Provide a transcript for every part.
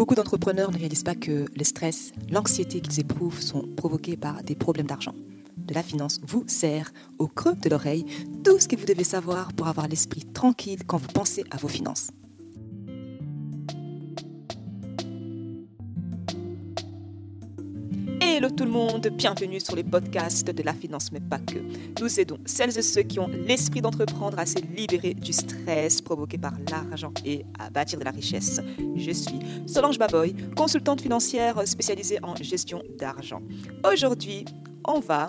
Beaucoup d'entrepreneurs ne réalisent pas que le stress, l'anxiété qu'ils éprouvent sont provoqués par des problèmes d'argent. De la finance vous sert au creux de l'oreille tout ce que vous devez savoir pour avoir l'esprit tranquille quand vous pensez à vos finances. Hello tout le monde, bienvenue sur les podcasts de la finance, mais pas que. Nous aidons celles et ceux qui ont l'esprit d'entreprendre à se libérer du stress provoqué par l'argent et à bâtir de la richesse. Je suis Solange Baboy, consultante financière spécialisée en gestion d'argent. Aujourd'hui, on va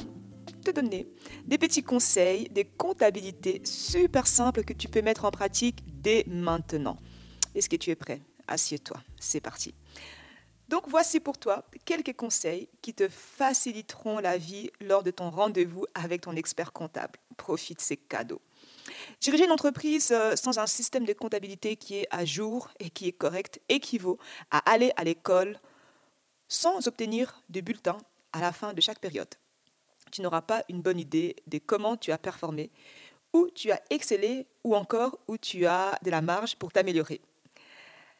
te donner des petits conseils, des comptabilités super simples que tu peux mettre en pratique dès maintenant. Est-ce que tu es prêt? Assieds-toi, c'est parti. Donc voici pour toi quelques conseils qui te faciliteront la vie lors de ton rendez-vous avec ton expert comptable. Profite ces cadeaux. Diriger une entreprise euh, sans un système de comptabilité qui est à jour et qui est correct équivaut à aller à l'école sans obtenir de bulletin à la fin de chaque période. Tu n'auras pas une bonne idée de comment tu as performé, où tu as excellé ou encore où tu as de la marge pour t'améliorer.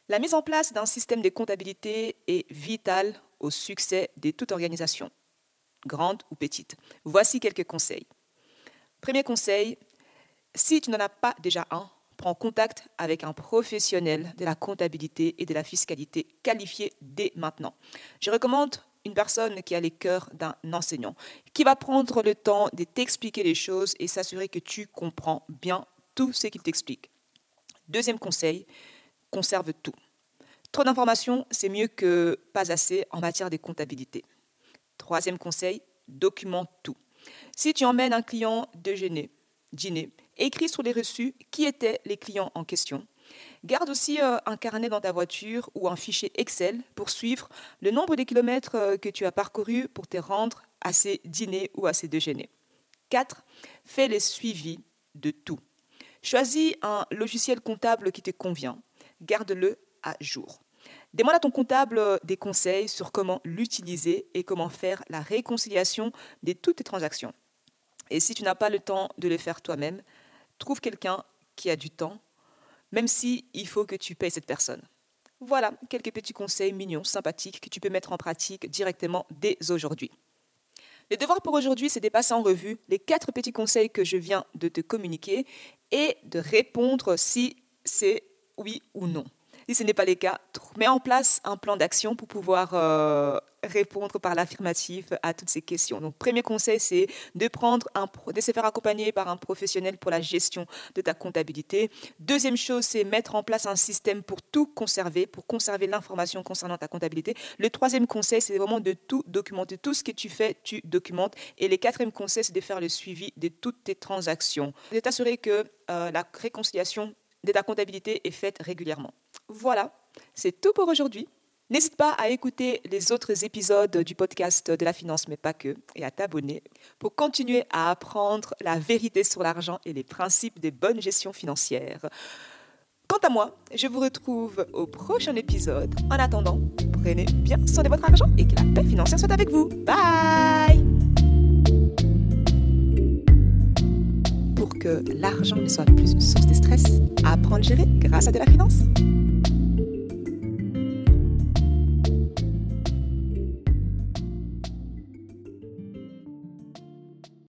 La mise en place d'un système de comptabilité est vitale au succès de toute organisation, grande ou petite. Voici quelques conseils. Premier conseil, si tu n'en as pas déjà un, prends contact avec un professionnel de la comptabilité et de la fiscalité qualifié dès maintenant. Je recommande une personne qui a les cœurs d'un enseignant, qui va prendre le temps de t'expliquer les choses et s'assurer que tu comprends bien tout ce qu'il t'explique. Deuxième conseil, conserve tout. Trop d'informations, c'est mieux que pas assez en matière de comptabilité. Troisième conseil, documente tout. Si tu emmènes un client déjeuner, dîner, écris sur les reçus qui étaient les clients en question. Garde aussi euh, un carnet dans ta voiture ou un fichier Excel pour suivre le nombre de kilomètres euh, que tu as parcourus pour te rendre à ces dîners ou à ces déjeuners. 4. Fais les suivis de tout. Choisis un logiciel comptable qui te convient garde-le à jour. Demande à ton comptable euh, des conseils sur comment l'utiliser et comment faire la réconciliation de toutes tes transactions. Et si tu n'as pas le temps de le faire toi-même, trouve quelqu'un qui a du temps, même si il faut que tu payes cette personne. Voilà quelques petits conseils mignons, sympathiques que tu peux mettre en pratique directement dès aujourd'hui. Le devoir pour aujourd'hui, c'est de passer en revue les quatre petits conseils que je viens de te communiquer et de répondre si c'est oui ou non. Si ce n'est pas le cas, mets en place un plan d'action pour pouvoir euh, répondre par l'affirmatif à toutes ces questions. Donc, premier conseil, c'est de prendre de se faire accompagner par un professionnel pour la gestion de ta comptabilité. Deuxième chose, c'est mettre en place un système pour tout conserver, pour conserver l'information concernant ta comptabilité. Le troisième conseil, c'est vraiment de tout documenter. Tout ce que tu fais, tu documentes. Et le quatrième conseil, c'est de faire le suivi de toutes tes transactions. De t'assurer que euh, la réconciliation de ta comptabilité est faite régulièrement. Voilà, c'est tout pour aujourd'hui. N'hésite pas à écouter les autres épisodes du podcast de la finance, mais pas que, et à t'abonner pour continuer à apprendre la vérité sur l'argent et les principes des bonnes gestions financières. Quant à moi, je vous retrouve au prochain épisode. En attendant, prenez bien soin de votre argent et que la paix financière soit avec vous. Bye que l'argent ne soit plus une source de stress, apprendre à gérer grâce à de la finance.